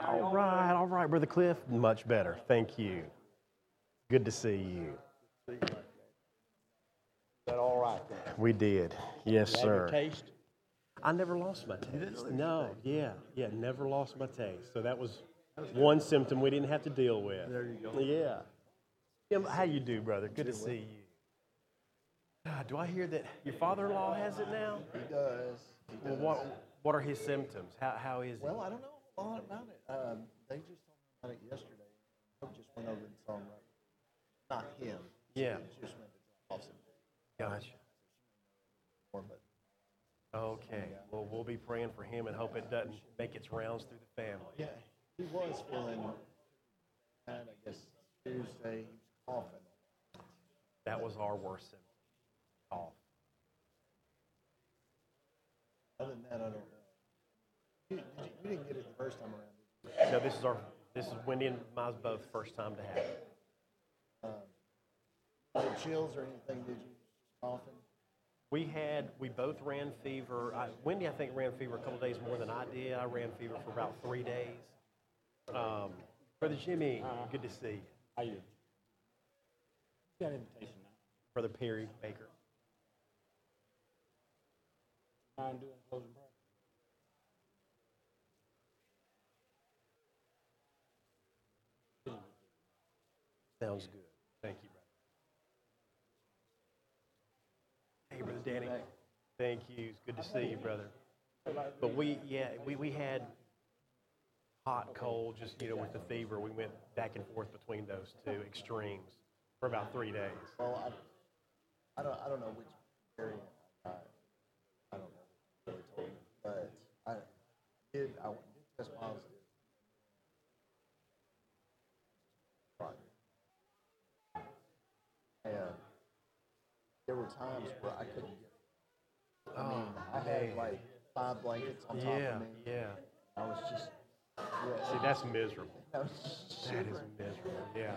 All right, all right, Brother Cliff. Much better. Thank you. Good to see you. Is that all right then? We did. Yes, sir. taste? I never lost my taste. No, yeah, yeah, never lost my taste. So that was one symptom we didn't have to deal with. There you go. Yeah. Jim, how you do, brother? Good to see you. Ah, Do I hear that your father-in-law has it now? He does. He Well, what what are his symptoms? How how is it? Well, I don't know a lot about it. Um, they just told me about it yesterday. Just went over and saw him. Right. Not him. Yeah. He just went to drop off some Gotcha. more, but Okay. Well, we'll be praying for him and hope it doesn't make its rounds through the family. yeah, he was feeling bad. I guess Tuesday he was coughing. That was our worst symptom. Cough. Other than that, I don't know. Did you, you didn't get it the first time around. Did No, this is our this is Wendy and my both first time to have it. Um, any chills or anything? Did you coughing? We had, we both ran fever. I, Wendy, I think, ran fever a couple days more than I did. I ran fever for about three days. Um, Brother Jimmy, good to see you. How are you? Got invitation now. Brother Perry Baker. Mind doing closing Sounds good. Thank you, brother. Hey, Brother Danny. Thank you. It's good to see you, brother. But we, yeah, we, we had hot, cold, just, you know, with the fever. We went back and forth between those two extremes for about three days. Well, I, I don't, I don't know which variant I. I don't know. They told me, but I did. I did test positive. Right. And there were times where I couldn't get. I mean, oh, I had man. like five blankets on top Yeah, of me. yeah. I was just. Yeah, See, that's miserable. Was just That is miserable. Yeah.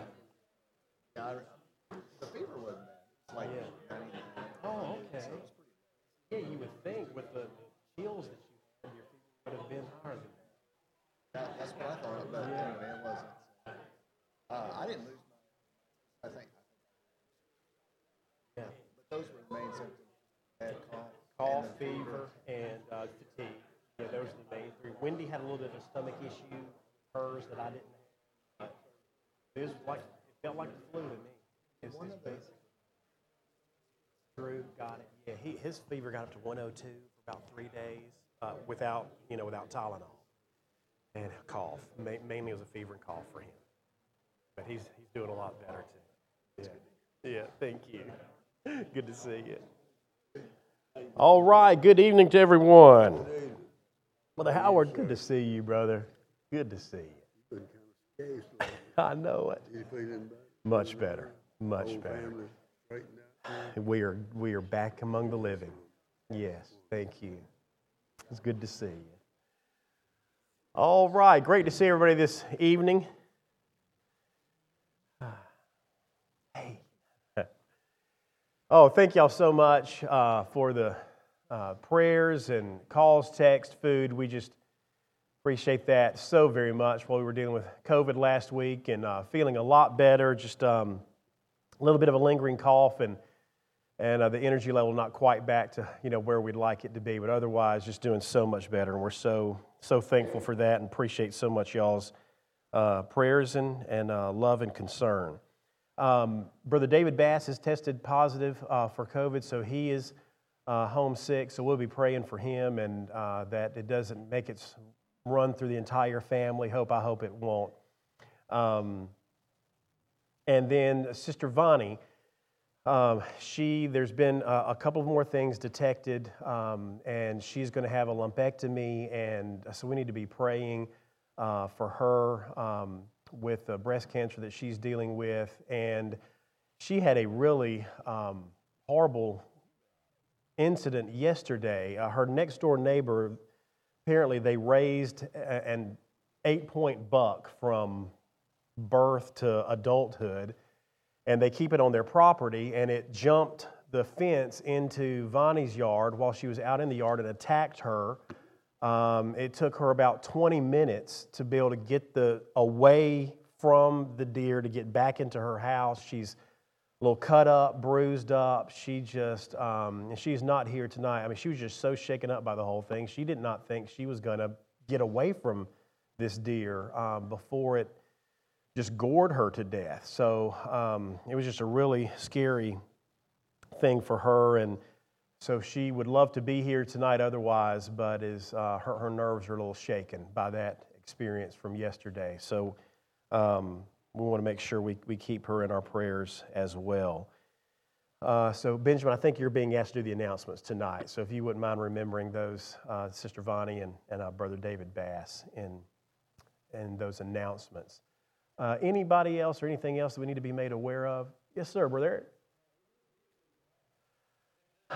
Yeah, I- the fever wasn't bad. It's like Yeah. Oh, okay. So Yeah, you would think with the chills that you had, your fever would have been higher than that. That, that's what I thought, but anyway, it wasn't. Uh, I didn't lose my, I think, Yeah. but those were the main symptoms. I had cough. Cough, and the fever, and uh, fatigue. Yeah, those are the main three. Wendy had a little bit of a stomach issue, hers that I didn't have. It was like it felt like the flu to me. It's, the- basic. Drew got it. Yeah, he, his fever got up to 102 for about three days uh, without, you know, without Tylenol, and a cough. Ma- mainly it was a fever and cough for him. But he's he's doing a lot better too. Yeah, yeah. Thank you. Good to see you. All right. Good evening to everyone. Brother Howard, good to see you, brother. Good to see you. I know it. You feeling better? Much better. Much better. family straightened out? We are we are back among the living. Yes, thank you. It's good to see you. All right, great to see everybody this evening. Hey. Oh, thank y'all so much uh, for the uh, prayers and calls, text, food. We just appreciate that so very much while we were dealing with COVID last week and uh, feeling a lot better. Just um, a little bit of a lingering cough and and uh, the energy level not quite back to you know where we'd like it to be, but otherwise just doing so much better. And we're so so thankful for that and appreciate so much y'all's uh, prayers and and uh, love and concern. Um, Brother David Bass has tested positive uh, for COVID, so he is uh, homesick. So we'll be praying for him and uh, that it doesn't make its run through the entire family. Hope I hope it won't. Um, and then Sister Vonnie, um, she there's been a, a couple more things detected, um, and she's going to have a lumpectomy, and so we need to be praying uh, for her um, with the breast cancer that she's dealing with, and she had a really um, horrible incident yesterday. Uh, her next door neighbor, apparently, they raised a- an eight point buck from birth to adulthood, and they keep it on their property, and it jumped the fence into Vonnie's yard while she was out in the yard and attacked her Um, it took her about 20 minutes to be able to get the away from the deer to get back into her house. She's a little cut up, bruised up. She just, um, she's not here tonight. I mean, she was just so shaken up by the whole thing. She did not think she was going to get away from this deer um, before it just gored her to death. So um, it was just a really scary thing for her. And so she would love to be here tonight otherwise, but is, uh, her, her nerves are a little shaken by that experience from yesterday. So um, we want to make sure we, we keep her in our prayers as well. Uh, so, Benjamin, I think you're being asked to do the announcements tonight. So, if you wouldn't mind remembering those, uh, Sister Vonnie and, and uh, Brother David Bass in, in those announcements. Uh, anybody else or anything else that we need to be made aware of? Yes, sir,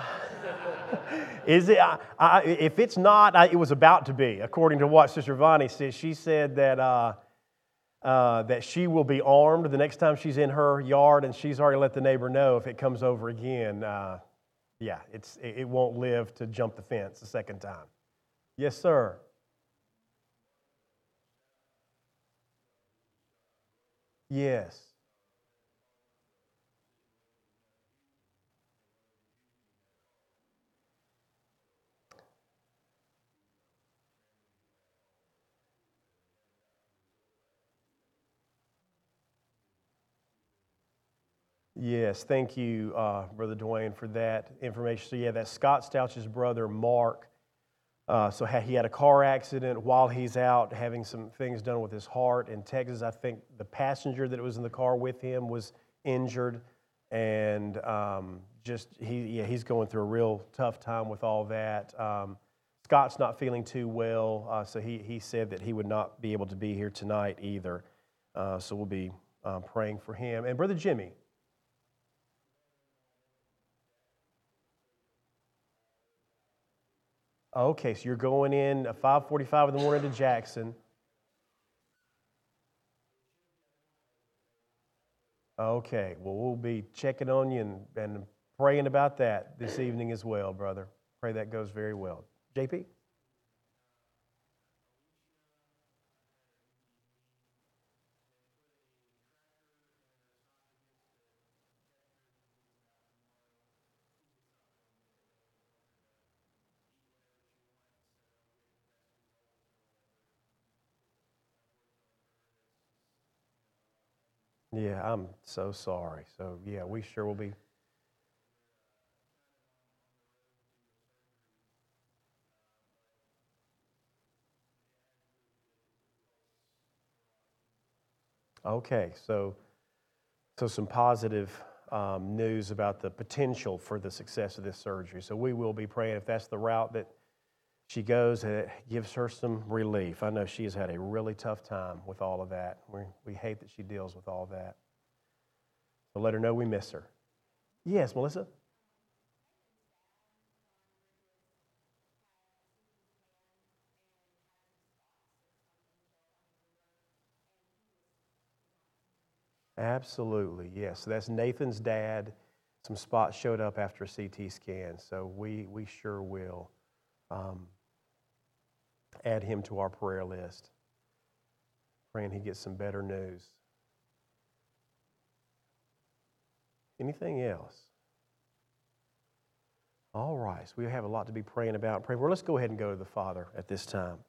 Is it? I, I, if it's not, I, it was about to be, according to what Sister Vonnie said. She said that uh, that she will be armed the next time she's in her yard, and she's already let the neighbor know if it comes over again. Uh, yeah, it's it, it won't live to jump the fence a second time. Yes, sir. Yes. Yes, thank you, uh, Brother Dwayne, for that information. So, yeah, that's Scott Stouch's brother, Mark. Uh, so, he had a car accident while he's out having some things done with his heart in Texas. I think the passenger that was in the car with him was injured, and um, just he, yeah, he's going through a real tough time with all that. Um, Scott's not feeling too well, uh, so he, he said that he would not be able to be here tonight either. Uh, so, we'll be um, praying for him. And Brother Jimmy. Okay, so you're going in at 5:45 in the morning to Jackson. Okay, well, we'll be checking on you and, and praying about that this evening as well, brother. Pray that goes very well. JP? Yeah, I'm so sorry. So, yeah, we sure will be. Okay, so so some positive um, news about the potential for the success of this surgery. So we will be praying if that's the route that she goes, and it gives her some relief. I know she has had a really tough time with all of that. We, we hate that she deals with all that. So let her know we miss her. Yes, Melissa? Absolutely, yes. So that's Nathan's dad. Some spots showed up after a CT scan, so we, we sure will. Um, add him to our prayer list. Praying he gets some better news. Anything else? All right, so we have a lot to be praying about. Pray for. Let's go ahead and go to the Father at this time.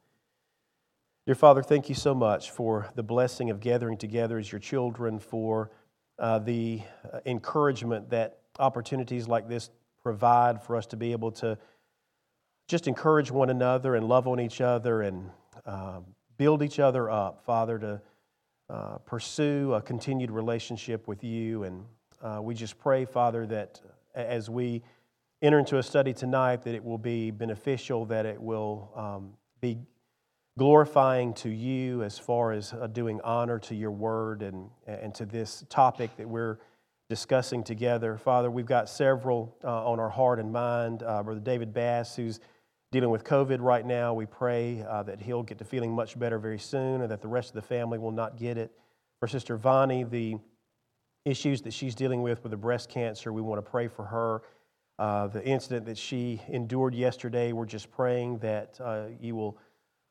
Dear Father, thank you so much for the blessing of gathering together as your children, for uh, the uh, encouragement that opportunities like this provide for us to be able to just encourage one another and love on each other and uh, build each other up, Father, to uh, pursue a continued relationship with you. And uh, we just pray, Father, that as we enter into a study tonight, that it will be beneficial, that it will um, be glorifying to you as far as uh, doing honor to your word and, and to this topic that we're discussing together. Father, we've got several uh, on our heart and mind. Uh, Brother David Bass, who's dealing with COVID right now. We pray uh, that he'll get to feeling much better very soon and that the rest of the family will not get it. For Sister Vonnie, the issues that she's dealing with with the breast cancer, we want to pray for her. uh, the incident that she endured yesterday. We're just praying that uh, you will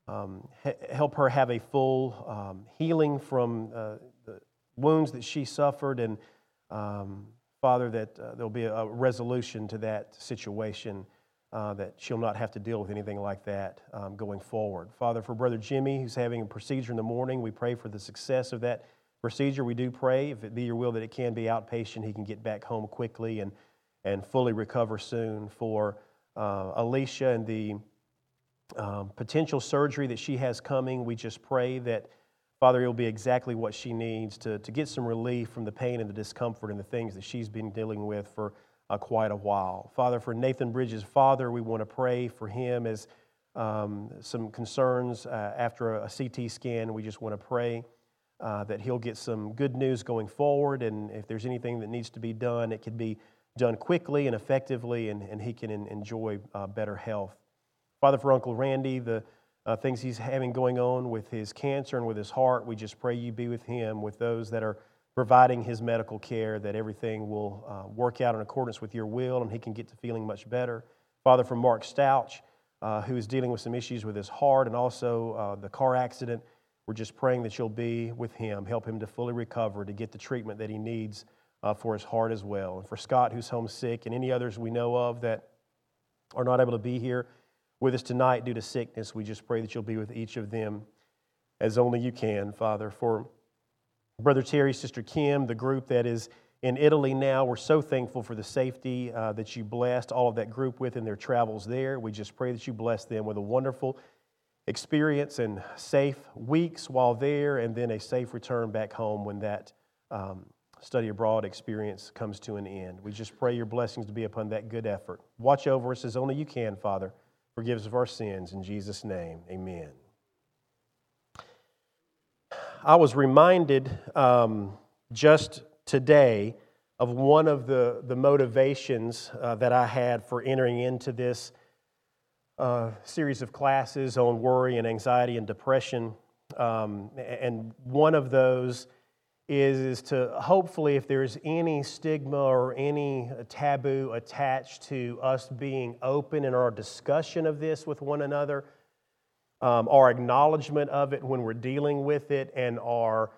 um, he- help her have a full um, healing from uh, the wounds that she suffered, and um, Father, that uh, there'll be a resolution to that situation. Uh, that she'll not have to deal with anything like that um, going forward. Father, for Brother Jimmy, who's having a procedure in the morning, we pray for the success of that procedure. We do pray, if it be your will, that it can be outpatient, he can get back home quickly and, and fully recover soon. For uh, Alicia and the um, potential surgery that she has coming, we just pray that, Father, it will be exactly what she needs to, to get some relief from the pain and the discomfort and the things that she's been dealing with for uh, quite a while. Father, for Nathan Bridges' father, we want to pray for him as um, some concerns uh, after a CT scan. We just want to pray uh, that he'll get some good news going forward, and if there's anything that needs to be done, it can be done quickly and effectively, and, and he can en- enjoy uh, better health. Father, for Uncle Randy, the uh, things he's having going on with his cancer and with his heart, we just pray you be with him, with those that are providing his medical care, that everything will uh, work out in accordance with your will and he can get to feeling much better. Father, for Mark Stouch, uh, who is dealing with some issues with his heart and also uh, the car accident, we're just praying that you'll be with him, help him to fully recover, to get the treatment that he needs uh, for his heart as well. And for Scott, who's homesick, and any others we know of that are not able to be here with us tonight due to sickness, we just pray that you'll be with each of them as only you can, Father. For Brother Terry, Sister Kim, the group that is in Italy now, we're so thankful for the safety uh, that you blessed all of that group with in their travels there. We just pray that you bless them with a wonderful experience and safe weeks while there, and then a safe return back home when that um, study abroad experience comes to an end. We just pray your blessings to be upon that good effort. Watch over us as only you can, Father. Forgive us of our sins. In Jesus' name, amen. I was reminded um, just today of one of the, the motivations uh, that I had for entering into this uh, series of classes on worry and anxiety and depression. Um, and one of those is, is to hopefully, if there's any stigma or any taboo attached to us being open in our discussion of this with one another, um, our acknowledgement of it when we're dealing with it, and our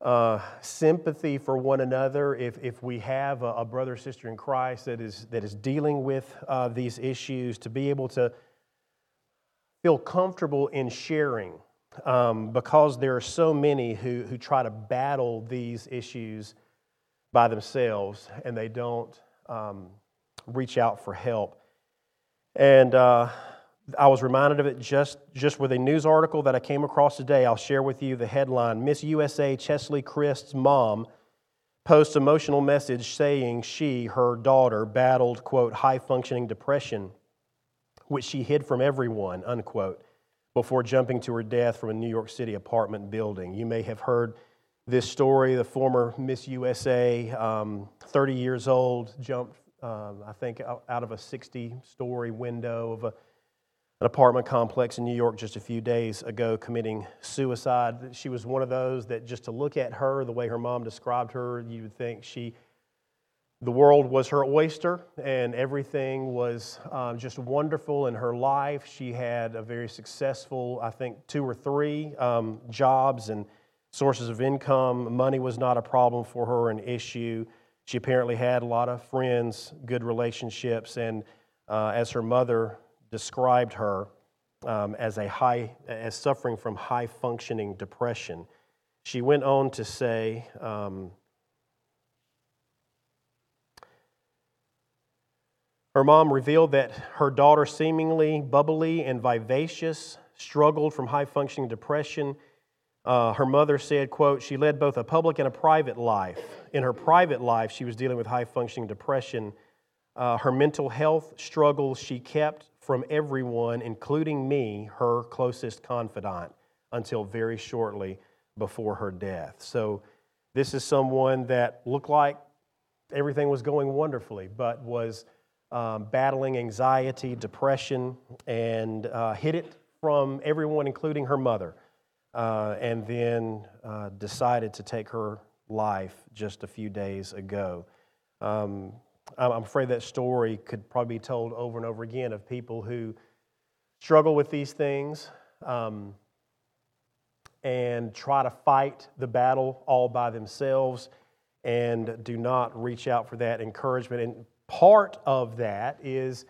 uh, sympathy for one another if, if we have a, a, brother or sister in Christ that is, that is dealing with uh, these issues, to be able to feel comfortable in sharing um, because there are so many who, who try to battle these issues by themselves and they don't um, reach out for help. And uh, I was reminded of it just, just with a news article that I came across today. I'll share with you the headline Miss USA Cheslie Kryst's mom posts emotional message saying she, her daughter, battled, quote, high functioning depression, which she hid from everyone, unquote, before jumping to her death from a New York City apartment building. You may have heard this story. The former Miss USA, um, 30 years old, jumped, um, I think, out of a 60 story window of a an apartment complex in New York just a few days ago committing suicide. She was one of those that just to look at her, the way her mom described her, you would think she, the world was her oyster and everything was um, just wonderful in her life. She had a very successful, I think, two or three um, jobs and sources of income. Money was not a problem for her, an issue. She apparently had a lot of friends, good relationships, and uh, as her mother described her um, as a high as suffering from high functioning depression. She went on to say. Um, her mom revealed that her daughter, seemingly bubbly and vivacious, struggled from high functioning depression. Uh, her mother said, quote, she led both a public and a private life. In her private life, she was dealing with high functioning depression. Uh, her mental health struggles she kept from everyone, including me, her closest confidant, until very shortly before her death. So, this is someone that looked like everything was going wonderfully, but was um, battling anxiety, depression, and uh, hid it from everyone, including her mother, uh, and then uh, decided to take her life just a few days ago. Um, I'm afraid that story could probably be told over and over again of people who struggle with these things um, and try to fight the battle all by themselves and do not reach out for that encouragement. And part of that is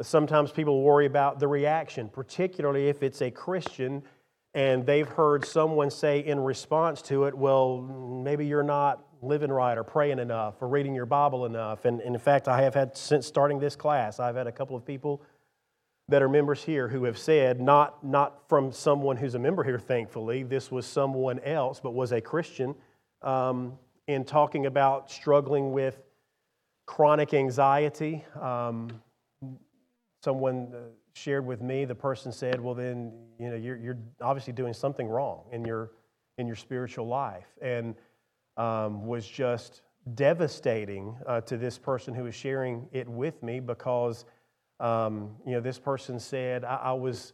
sometimes people worry about the reaction, particularly if it's a Christian and they've heard someone say in response to it, well, maybe you're not living right or praying enough or reading your Bible enough. And, and in fact, I have had, since starting this class, I've had a couple of people that are members here who have said, not, not from someone who's a member here, thankfully, this was someone else, but was a Christian, um, in talking about struggling with chronic anxiety. Um, someone uh, shared with me, the person said, well, then, you know, you're, you're obviously doing something wrong in your, in your spiritual life. And um, was just devastating uh, to this person who was sharing it with me because um, you know this person said I, I, was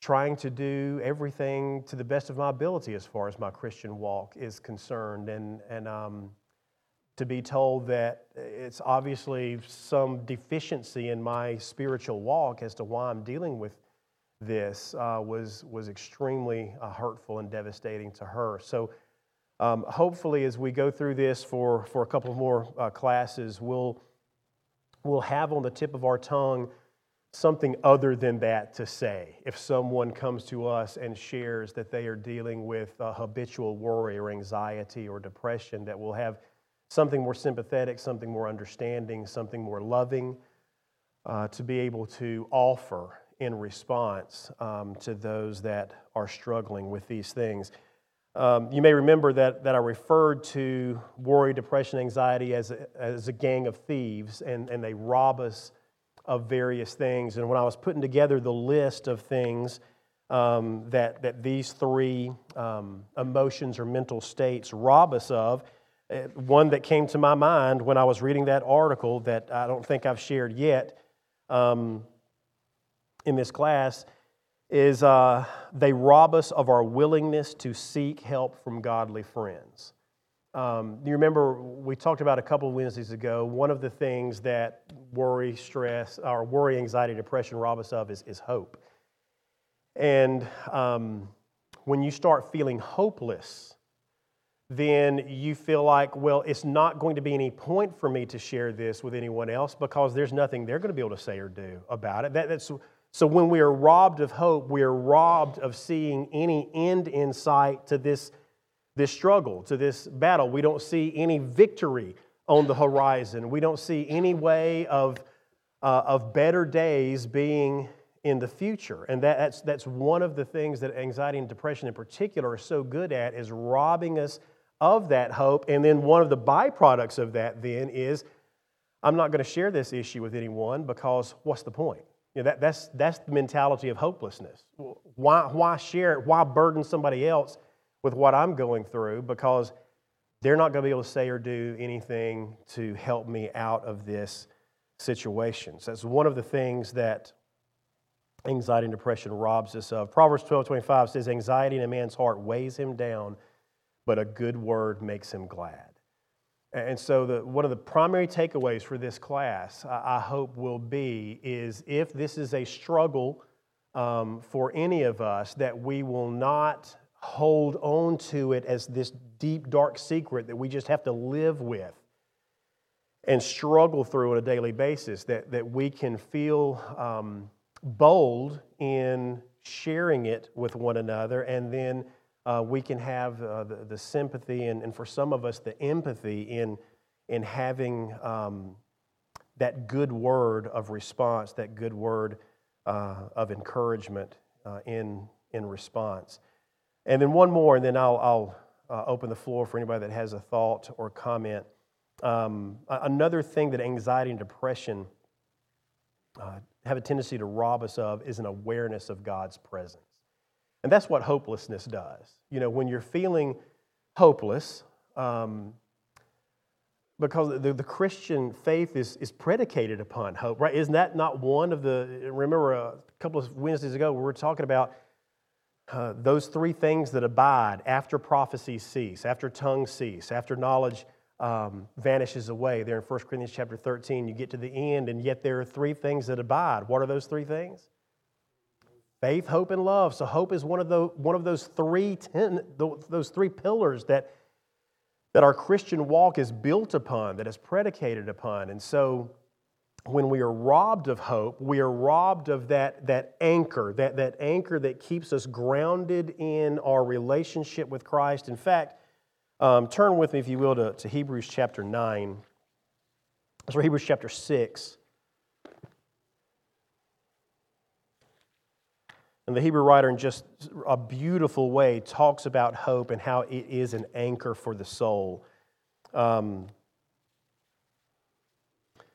trying to do everything to the best of my ability as far as my Christian walk is concerned. And and um, to be told that it's obviously some deficiency in my spiritual walk as to why I'm dealing with this uh, was was extremely uh, hurtful and devastating to her. So um, hopefully, as we go through this for, for a couple more uh, classes, we'll, we'll have on the tip of our tongue something other than that to say. If someone comes to us and shares that they are dealing with habitual worry or anxiety or depression, that we'll have something more sympathetic, something more understanding, something more loving uh, to be able to offer in response um, to those that are struggling with these things. Um, you may remember that, that I referred to worry, depression, anxiety as a, as a gang of thieves, and, and they rob us of various things. And when I was putting together the list of things um, that, that these three um, emotions or mental states rob us of, eh, one that came to my mind when I was reading that article that I don't think I've shared yet um, in this class is uh, they rob us of our willingness to seek help from godly friends. Um, you remember we talked about a couple of Wednesdays ago, one of the things that worry, stress, or worry, anxiety, depression rob us of is, is hope. And um, when you start feeling hopeless, then you feel like, well, it's not going to be any point for me to share this with anyone else because there's nothing they're going to be able to say or do about it. That, that's so when we are robbed of hope, we are robbed of seeing any end in sight to this, this struggle, to this battle. We don't see any victory on the horizon. We don't see any way of, uh, of better days being in the future. And that, that's, that's one of the things that anxiety and depression in particular are so good at is robbing us of that hope. And then one of the byproducts of that then is I'm not going to share this issue with anyone because what's the point? Know, that, that's, that's the mentality of hopelessness. Why, why share it? Why burden somebody else with what I'm going through? Because they're not going to be able to say or do anything to help me out of this situation. So that's one of the things that anxiety and depression robs us of. Proverbs 12 25 says, Anxiety in a man's heart weighs him down, but a good word makes him glad. And so, the, one of the primary takeaways for this class, I, I hope, will be is if this is a struggle um, for any of us, that we will not hold on to it as this deep, dark secret that we just have to live with and struggle through on a daily basis, that, that we can feel um, bold in sharing it with one another and then uh, we can have uh, the, the, sympathy and, and, for some of us, the empathy in, in having um, that good word of response, that good word uh, of encouragement uh, in, in response. And then one more, and then I'll, I'll uh, open the floor for anybody that has a thought or comment. Um, another thing that anxiety and depression uh, have a tendency to rob us of is an awareness of God's presence. And that's what hopelessness does. You know, when you're feeling hopeless, um, because the, the Christian faith is, is predicated upon hope, right? Isn't that not one of the, remember a couple of Wednesdays ago, we were talking about uh, those three things that abide after prophecies cease, after tongues cease, after knowledge um, vanishes away. There in 1 Corinthians chapter 13, you get to the end, and yet there are three things that abide. What are those three things? Faith, hope, and love. So hope is one of, the, one of those, three ten, those three pillars that, that our Christian walk is built upon, that is predicated upon. And so when we are robbed of hope, we are robbed of that, that anchor, that, that anchor that keeps us grounded in our relationship with Christ. In fact, um, turn with me, if you will, to, to Hebrews chapter 9. Or Hebrews chapter 6. And the Hebrew writer, in just a beautiful way, talks about hope and how it is an anchor for the soul. Um, of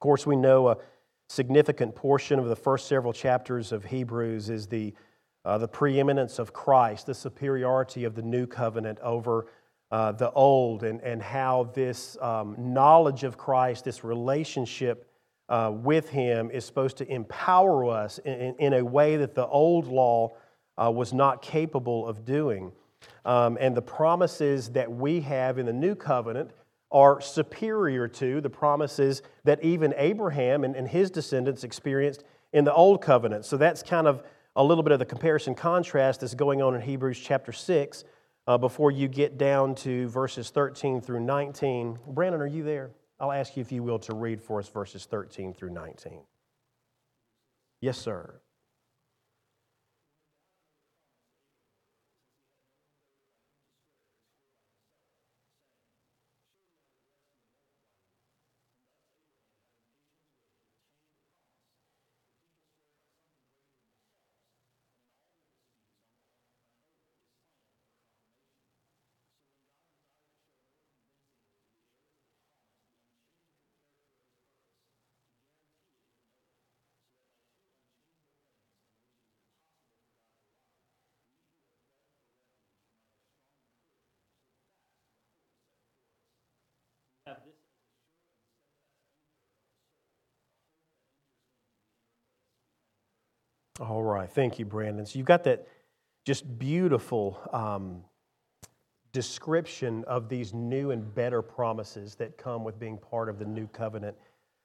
course, we know a significant portion of the first several chapters of Hebrews is the uh, the preeminence of Christ, the superiority of the new covenant over uh, the old, and, and how this um, knowledge of Christ, this relationship uh, with Him, is supposed to empower us in, in a way that the old law uh, was not capable of doing. Um, and the promises that we have in the new covenant are superior to the promises that even Abraham and, and his descendants experienced in the old covenant. So that's kind of a little bit of the comparison contrast that's going on in Hebrews chapter 6 uh, before you get down to verses 13 through 19. Brandon, are you there? I'll ask you, if you will, to read for us verses 13 through 19. Yes, sir. All right. Thank you, Brandon. So you've got that just beautiful um, description of these new and better promises that come with being part of the new covenant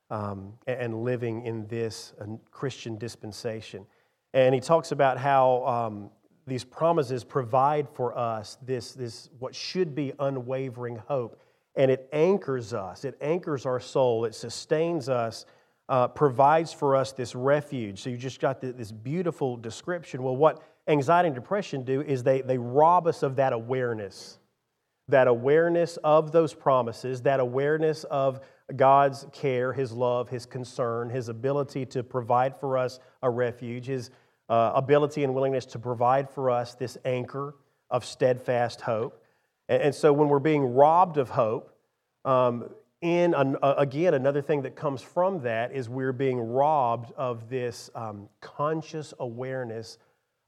um, and living in this uh, Christian dispensation. And he talks about how um, these promises provide for us this, this what should be unwavering hope. And it anchors us, it anchors our soul, it sustains us uh, provides for us this refuge. So you just got this beautiful description. Well, what anxiety and depression do is they, they rob us of that awareness, that awareness of those promises, that awareness of God's care, His love, His concern, His ability to provide for us a refuge, His uh, ability and willingness to provide for us this anchor of steadfast hope. And, and so when we're being robbed of hope, um, in an, uh, again another thing that comes from that is we're being robbed of this um, conscious awareness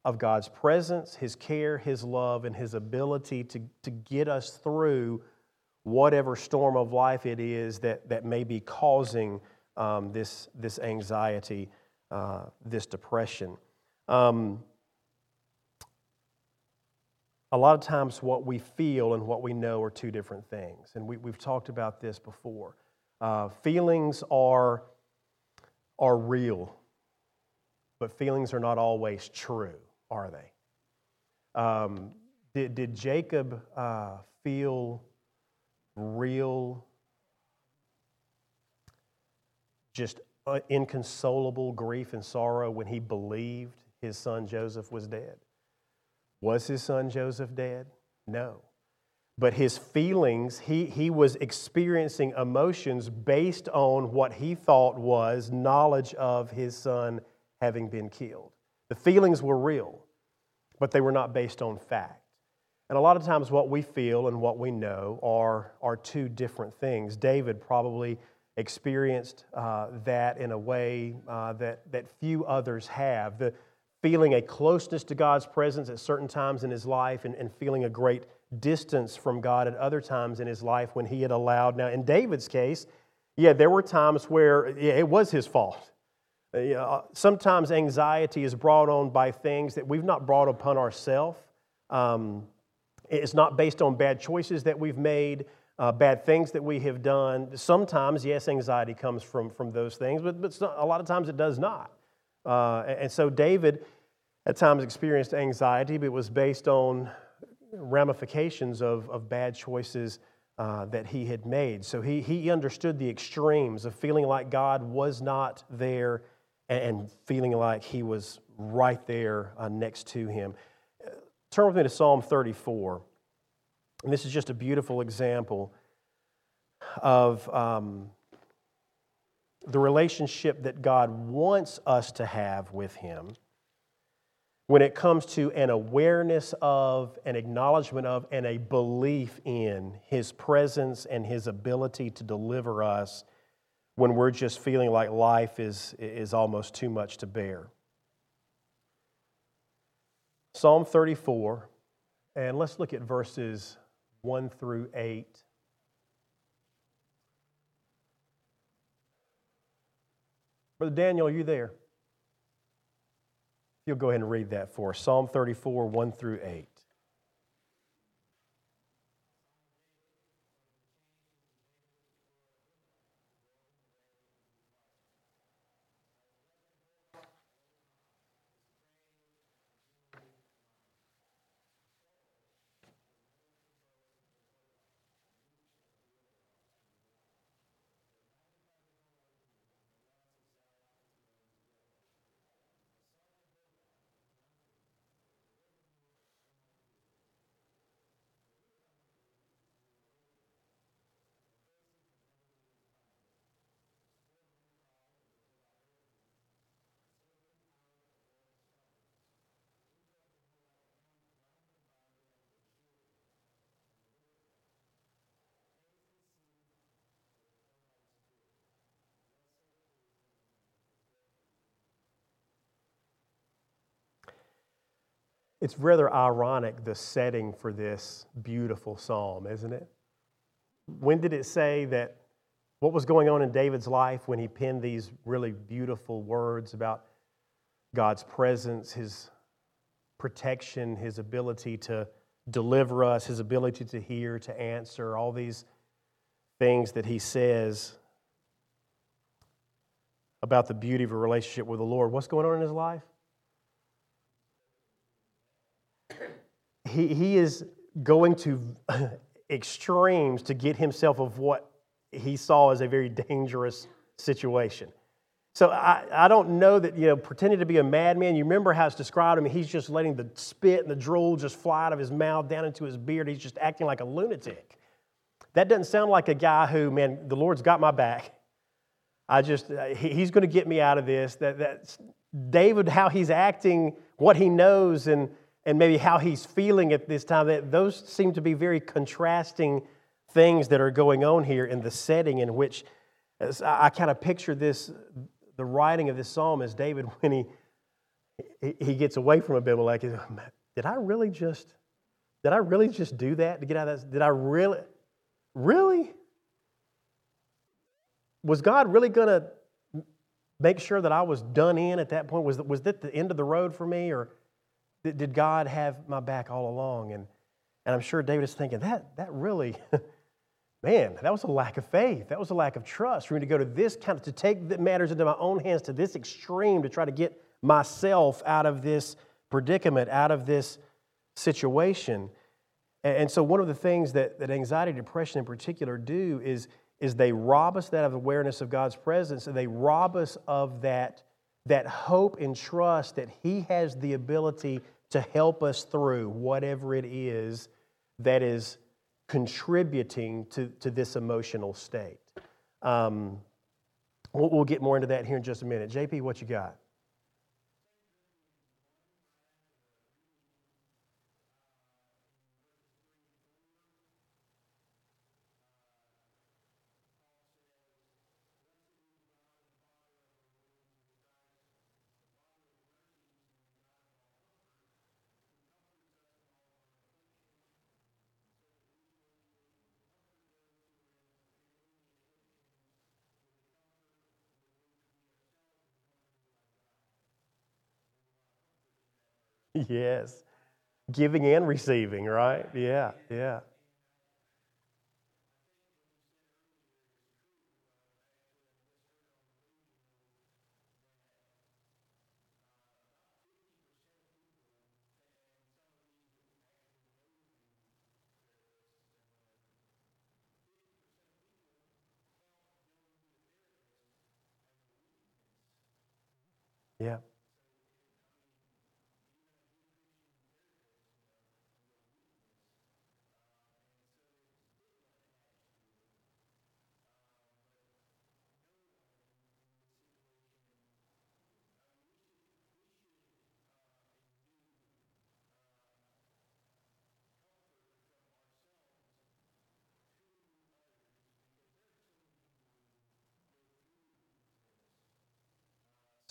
of god's presence his care his love and his ability to, to get us through whatever storm of life it is that, that may be causing um, this, this anxiety uh, this depression. Um, a lot of times what we feel and what we know are two different things. And we, have talked about this before. Uh, feelings are, are real, but feelings are not always true, are they? Um, did, did Jacob uh, feel real, just uh, inconsolable grief and sorrow when he believed his son Joseph was dead? Was his son Joseph dead? No. But his feelings, he, he was experiencing emotions based on what he thought was knowledge of his son having been killed. The feelings were real, but they were not based on fact. And a lot of times, what we feel and what we know are, are two different things. David probably experienced uh, that in a way uh, that, that few others have. The, feeling a closeness to God's presence at certain times in his life and, and feeling a great distance from God at other times in his life when he had allowed. Now, in David's case, yeah, there were times where yeah, it was his fault. Uh, sometimes anxiety is brought on by things that we've not brought upon ourselves. Um, It's not based on bad choices that we've made, uh, bad things that we have done. Sometimes, yes, anxiety comes from, from those things, but, but a lot of times it does not. Uh, and so David at times experienced anxiety, but it was based on ramifications of, of bad choices uh, that he had made. So he, he understood the extremes of feeling like God was not there and feeling like he was right there uh, next to him. Turn with me to Psalm 34. And this is just a beautiful example of um, the relationship that God wants us to have with him when it comes to an awareness of, an acknowledgement of, and a belief in His presence and His ability to deliver us when we're just feeling like life is, is almost too much to bear. Psalm 34, and let's look at verses 1 through 8. Brother Daniel, are you there? You'll go ahead and read that for us. Psalm 34, 1 through 8. It's rather ironic, the setting for this beautiful psalm, isn't it? When did it say that what was going on in David's life when he penned these really beautiful words about God's presence, his protection, his ability to deliver us, his ability to hear, to answer, all these things that he says about the beauty of a relationship with the Lord. What's going on in his life? He, he is going to extremes to get himself of what he saw as a very dangerous situation. So I, I don't know that, you know, pretending to be a madman, you remember how it's described him, he's just letting the spit and the drool just fly out of his mouth down into his beard. He's just acting like a lunatic. That doesn't sound like a guy who, man, the Lord's got my back. I just, uh, he, he's going to get me out of this. That, that's David, how he's acting, what he knows, and and maybe how he's feeling at this time, that those seem to be very contrasting things that are going on here in the setting in which I, kind of picture this, the writing of this psalm as David when he, he gets away from Abimelech. Did I really just, did I really just do that to get out of that? Did I really, really? Was God really to make sure that I was done in at that point? Was, was that the end of the road for me? Or, did God have my back all along? And, and I'm sure David is thinking, that, that really, man, that was a lack of faith. That was a lack of trust for me to go to this kind of, to take matters into my own hands to this extreme to try to get myself out of this predicament, out of this situation. And so, one of the things that, that anxiety, depression in particular do is, is they rob us that of awareness of God's presence, and they rob us of that, that hope and trust that He has the ability to help us through whatever it is that is contributing to, to this emotional state. Um, we'll, we'll get more into that here in just a minute. JP, what you got? Yes. giving and receiving, right? Yeah, yeah. Yeah.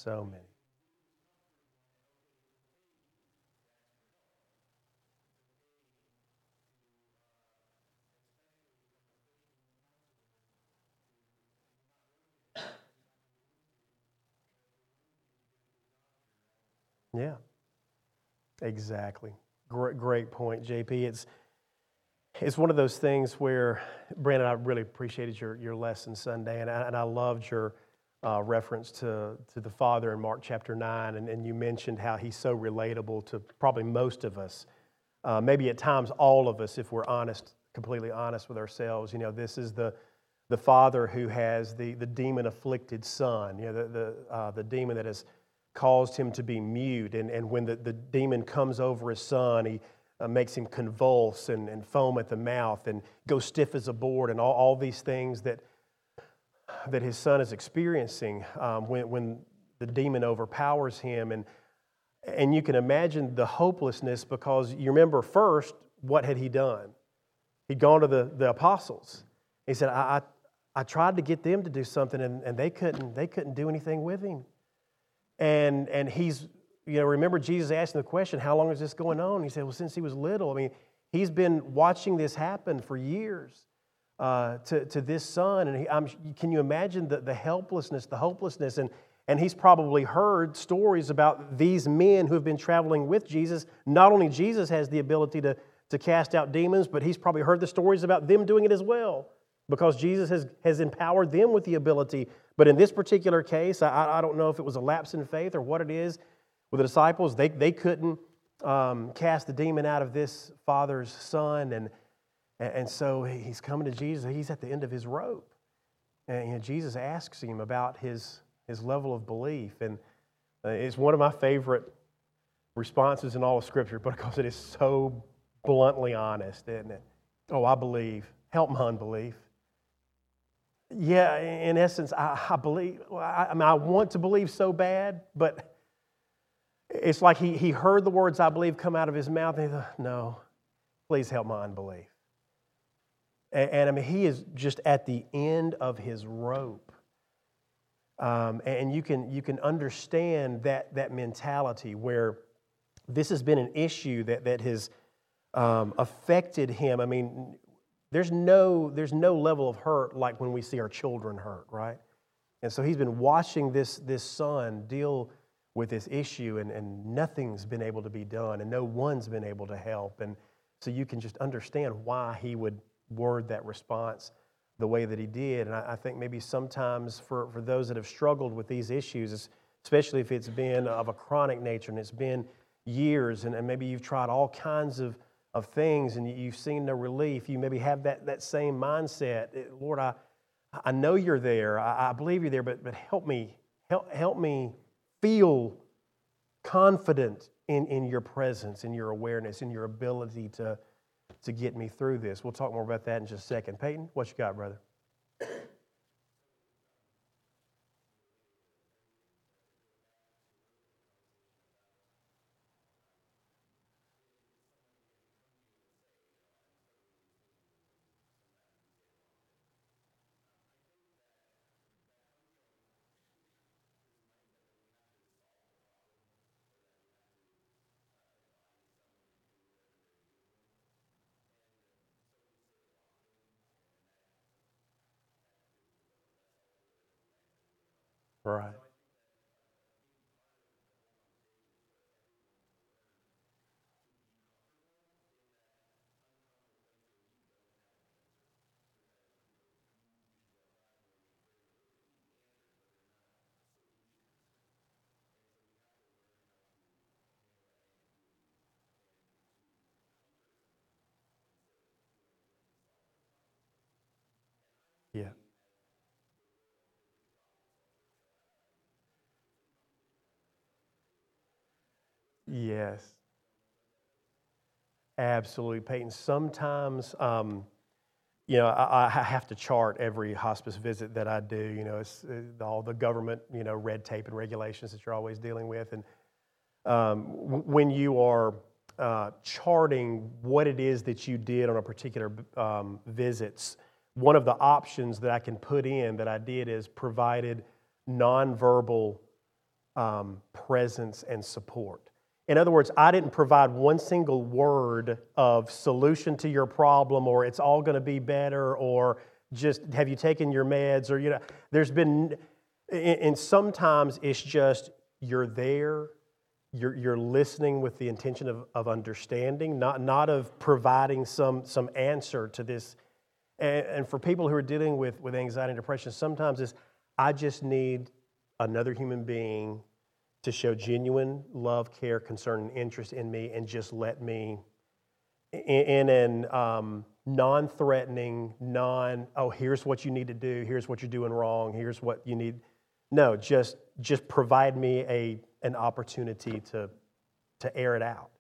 So many. Yeah, exactly. Great, great point, JP. It's it's one of those things where, Brandon, I really appreciated your, your lesson Sunday, and I, and I loved your uh, reference to, to the Father in Mark chapter 9, and, and you mentioned how he's so relatable to probably most of us. Uh, maybe at times all of us, if we're honest, completely honest with ourselves. You know, this is the, the Father who has the, the demon afflicted Son, you know, the, the, uh, the demon that has caused him to be mute. And, and when the, the demon comes over his son, he uh, makes him convulse and, and foam at the mouth and go stiff as a board and all, all these things that, that his son is experiencing um, when, when the demon overpowers him. And, and you can imagine the hopelessness because you remember first, what had he done? He'd gone to the, the apostles. He said, I, I, I tried to get them to do something and, and they, couldn't, they couldn't do anything with him. And, and he's, you know, remember Jesus asking the question, How long is this going on? He said, Well, since he was little. I mean, he's been watching this happen for years uh, to, to this son. And he, can you imagine the, the helplessness, the hopelessness? And, and he's probably heard stories about these men who have been traveling with Jesus. Not only Jesus has the ability to, to cast out demons, but he's probably heard the stories about them doing it as well because Jesus has, has empowered them with the ability but in this particular case, I, I don't know if it was a lapse in faith or what it is with the disciples. They, they couldn't um, cast the demon out of this father's son. And, and so he's coming to Jesus. He's at the end of his rope. And you know, Jesus asks him about his, his level of belief. And uh, it's one of my favorite responses in all of Scripture because it is so bluntly honest, isn't it? Oh, I believe. Help my unbelief. Yeah, in essence, I, I believe, I, I, mean, I want to believe so bad, but it's like he, he heard the words I believe come out of his mouth and he thought, no, please help my unbelief. And, and I mean, he is just at the end of his rope. Um, and you can, you can understand that, that mentality where this has been an issue that, that has um, affected him. I mean, there's no, there's no level of hurt like when we see our children hurt, right? And so he's been watching this, this son deal with this issue, and, and nothing's been able to be done, and no one's been able to help. And so you can just understand why he would word that response the way that he did. And I, I think maybe sometimes for, for those that have struggled with these issues, especially if it's been of a chronic nature and it's been years, and, and maybe you've tried all kinds of of things and you've seen no relief, you maybe have that, that same mindset. Eh, Lord, I, I know you're there. I, I believe you're there, but, but help me, help, help me feel confident in, in your presence, in your awareness, in your ability to, to get me through this. We'll talk more about that in just a second. Peyton, what you got, brother? Right. Yes. Absolutely, Peyton. Sometimes, um, you know, I, I have to chart every hospice visit that I do. You know, it's uh, all the government, you know, red tape and regulations that you're always dealing with. And um, w- when you are uh, charting what it is that you did on a particular um, visits, one of the options that I can put in that I did is provided nonverbal um, presence and support. In other words, I didn't provide one single word of solution to your problem or it's all going to be better or just have you taken your meds or, you know, there's been, and sometimes it's just you're there, you're, you're listening with the intention of, of understanding, not, not of providing some, some answer to this. And, and for people who are dealing with, with anxiety and depression, sometimes it's, I just need another human being to show genuine love, care, concern, and interest in me, and just let me, in, in an um, non threatening, non, oh, here's what you need to do, here's what you're doing wrong, here's what you need. No, just, just provide me a, an opportunity to, to air it out.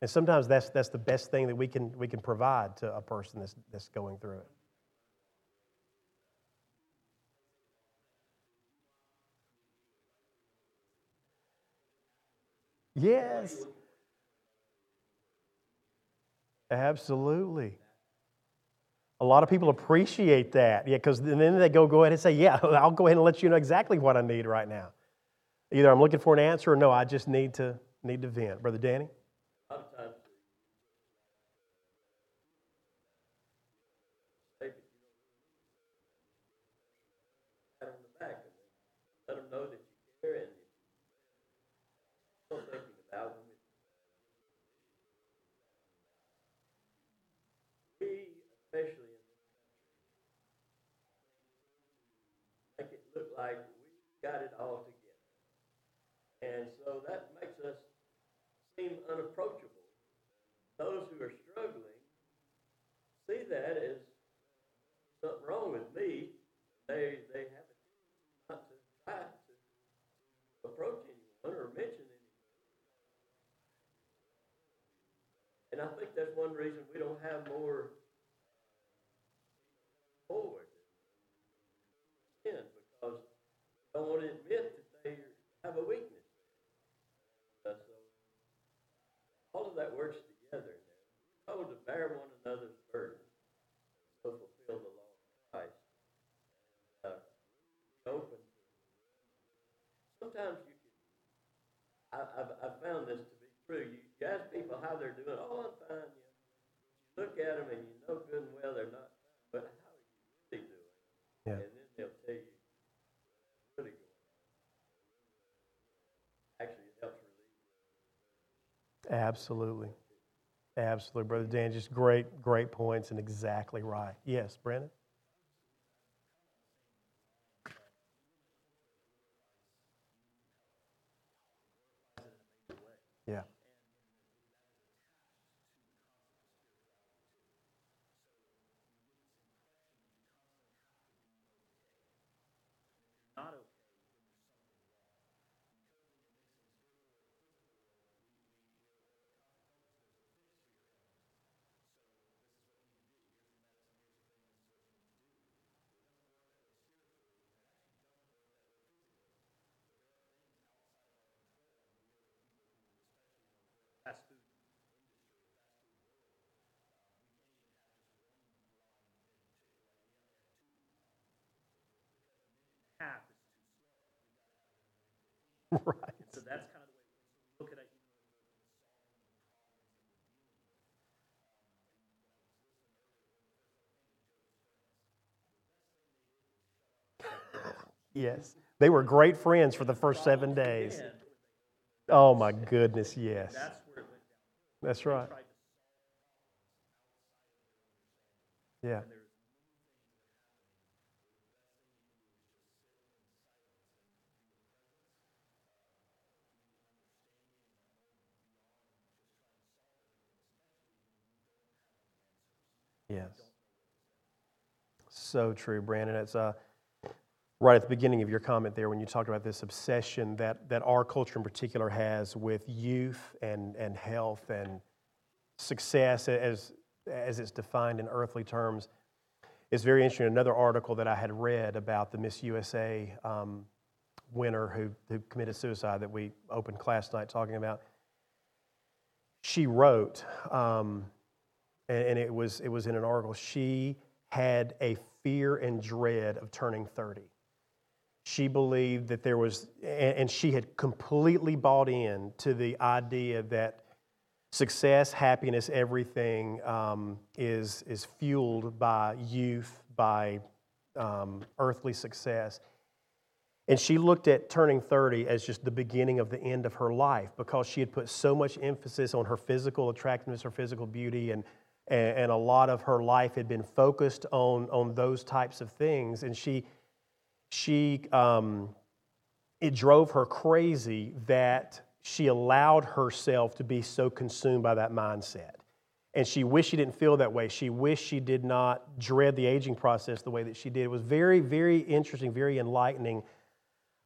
And sometimes that's, that's the best thing that we can, we can provide to a person that's, that's going through it. Yes. Absolutely. A lot of people appreciate that. Yeah, because then they go, go ahead and say, Yeah, I'll go ahead and let you know exactly what I need right now. Either I'm looking for an answer or no, I just need to need to vent. Brother Danny? A lot of times, take it, pat on the back and let them know that you care and you're still thinking about them. We, especially in this country, make it look like we got it all together. And so that makes us seem unapproachable. Those who are struggling see that as something wrong with me. They they have a tendency not to try to approach anyone or mention anyone. And I think that's one reason we don't have more forward in because they don't want to admit that they have a weakness. Uh, so all of that works together. We're told to bear one another's burdens, so fulfill the law of Christ. Uh, be open. Sometimes you can. I, I've, I've found this to be true. You, you ask people how they're doing. Oh, I'm fine. You look at them and you know good and well they're not. But how are you really doing? Yeah. And then they'll tell you what's really going on. Actually, it helps relieve. Absolutely. Absolutely, Brother Dan. Just great, great points and exactly right. Yes, Brandon? Yeah. Right. So that's kind of the way we look at it. Yes. They were great friends for the first seven days. Oh, my goodness, yes. that's where it went down. That's right. Yeah. Yes. So true, Brandon. It's uh, right at the beginning of your comment there when you talked about this obsession that, that our culture in particular has with youth and, and health and success as, as it's defined in earthly terms. It's very interesting. Another article that I had read about the Miss USA um, winner who, who committed suicide that we opened class night talking about. She wrote, um, and, and it, was, it was in an article, she had a fear and dread of turning 30. She believed that there was, and, and she had completely bought in to the idea that success, happiness, everything um, is, is fueled by youth, by um, earthly success. And she looked at turning 30 as just the beginning of the end of her life because she had put so much emphasis on her physical attractiveness, her physical beauty, and, and, and a lot of her life had been focused on, on those types of things. And she, she um, it drove her crazy that she allowed herself to be so consumed by that mindset. And she wished she didn't feel that way. She wished she did not dread the aging process the way that she did. It was very, very interesting, very enlightening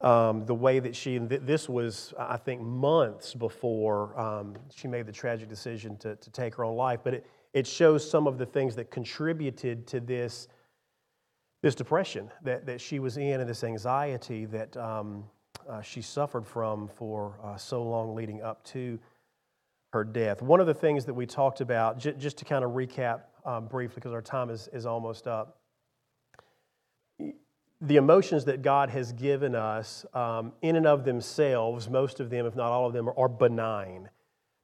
um, the way that she, and th- this was, I think, months before um, she made the tragic decision to, to take her own life. But it, it shows some of the things that contributed to this, this depression that, that she was in and this anxiety that um, uh, she suffered from for uh, so long leading up to her death. One of the things that we talked about, j- just to kind of recap um, briefly, because our time is, is almost up, the emotions that God has given us, um, in and of themselves, most of them, if not all of them, are benign.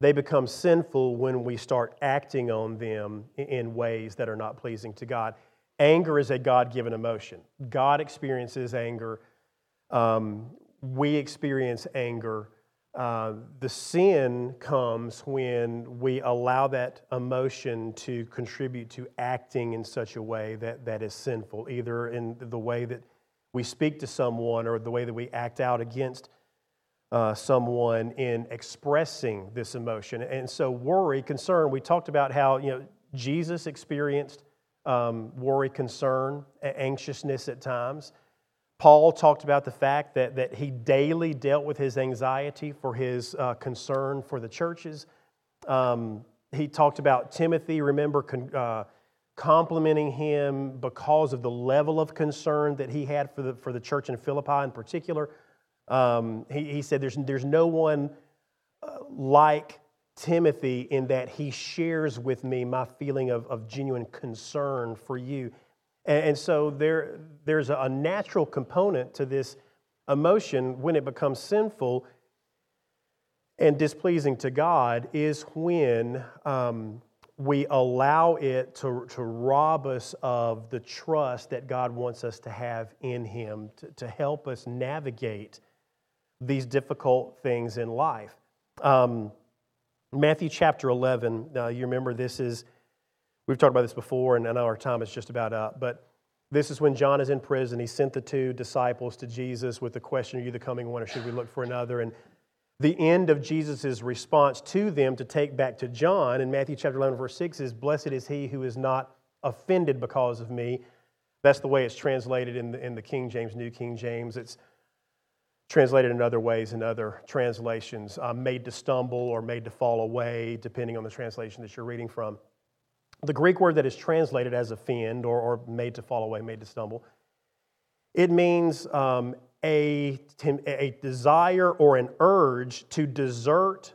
They become sinful when we start acting on them in ways that are not pleasing to God. Anger is a God given emotion. God experiences anger. Um, we experience anger. Uh, the sin comes when we allow that emotion to contribute to acting in such a way that, that is sinful, either in the way that we speak to someone or the way that we act out against uh, someone in expressing this emotion. And so, worry, concern, we talked about how you know, Jesus experienced um, worry, concern, anxiousness at times. Paul talked about the fact that, that he daily dealt with his anxiety for his uh, concern for the churches. Um, he talked about Timothy, remember, con, uh, complimenting him because of the level of concern that he had for the, for the church in Philippi in particular. Um, he, he said, There's, there's no one uh, like Timothy in that he shares with me my feeling of, of genuine concern for you. And, so there, there's a natural component to this emotion when it becomes sinful and displeasing to God is when um, we allow it to, to rob us of the trust that God wants us to have in Him to, to help us navigate these difficult things in life. Um, Matthew chapter 11, uh, you remember this is We've talked about this before, and I know our time is just about up, but this is when John is in prison. He sent the two disciples to Jesus with the question Are you the coming one, or should we look for another? And the end of Jesus' response to them to take back to John in Matthew chapter 11, verse 6 is Blessed is he who is not offended because of me. That's the way it's translated in the, in the King James, New King James. It's translated in other ways in other translations, uh, made to stumble or made to fall away, depending on the translation that you're reading from. The Greek word that is translated as offend or, or made to fall away, made to stumble, it means um, a, a desire or an urge to desert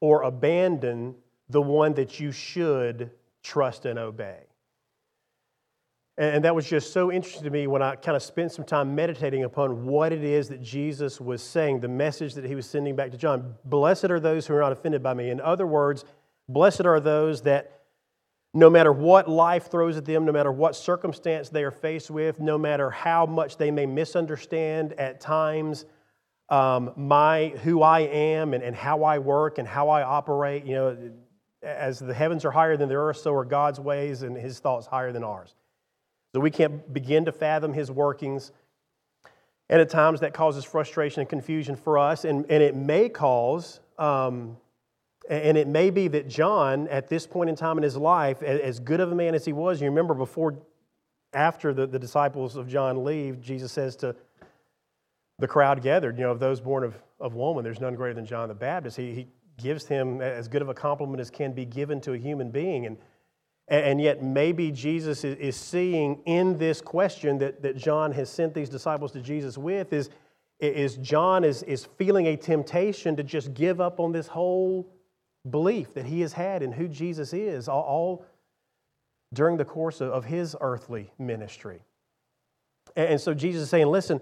or abandon the one that you should trust and obey. And that was just so interesting to me when I kind of spent some time meditating upon what it is that Jesus was saying, the message that he was sending back to John. Blessed are those who are not offended by me. In other words, blessed are those that no matter what life throws at them, no matter what circumstance they are faced with, no matter how much they may misunderstand at times um, my who I am and, and how I work and how I operate, you know, as the heavens are higher than the earth, so are God's ways and his thoughts higher than ours. So we can't begin to fathom his workings. And at times that causes frustration and confusion for us, and, and it may cause um, and it may be that John, at this point in time in his life, as good of a man as he was, you remember before, after the, the disciples of John leave, Jesus says to the crowd gathered, you know, of those born of, of woman, there's none greater than John the Baptist. He, he gives him as good of a compliment as can be given to a human being. And, and yet, maybe Jesus is, seeing in this question that, that John has sent these disciples to Jesus with is, is John is, is feeling a temptation to just give up on this whole belief that he has had in who Jesus is, all, all during the course of, of his earthly ministry. And, and so Jesus is saying, listen,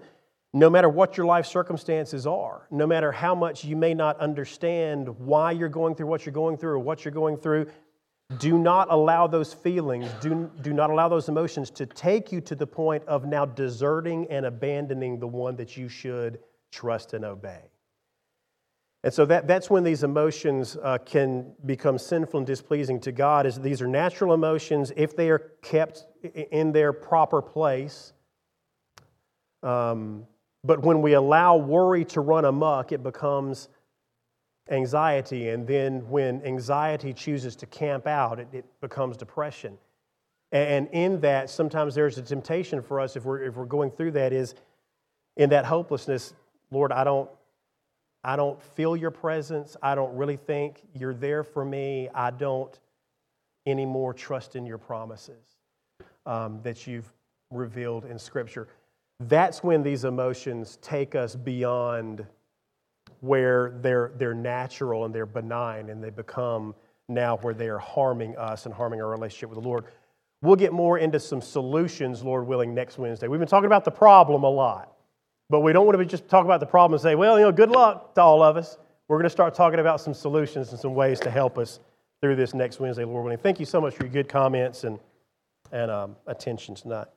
no matter what your life circumstances are, no matter how much you may not understand why you're going through what you're going through or what you're going through, do not allow those feelings, do, do not allow those emotions to take you to the point of now deserting and abandoning the one that you should trust and obey. And so that, that's when these emotions uh, can become sinful and displeasing to God. Is these are natural emotions if they are kept in their proper place. Um, but when we allow worry to run amok, it becomes anxiety. And then when anxiety chooses to camp out, it, it becomes depression. And in that, sometimes there's a temptation for us if we're, if we're going through that is in that hopelessness, Lord, I don't, I don't feel your presence. I don't really think you're there for me. I don't anymore trust in your promises um, that you've revealed in Scripture. That's when these emotions take us beyond where they're, they're natural and they're benign and they become now where they are harming us and harming our relationship with the Lord. We'll get more into some solutions, Lord willing, next Wednesday. We've been talking about the problem a lot, but we don't want to just talk about the problem and say, well, you know, good luck to all of us. We're going to start talking about some solutions and some ways to help us through this next Wednesday, Lord willing. Thank you so much for your good comments and, and um, attention tonight.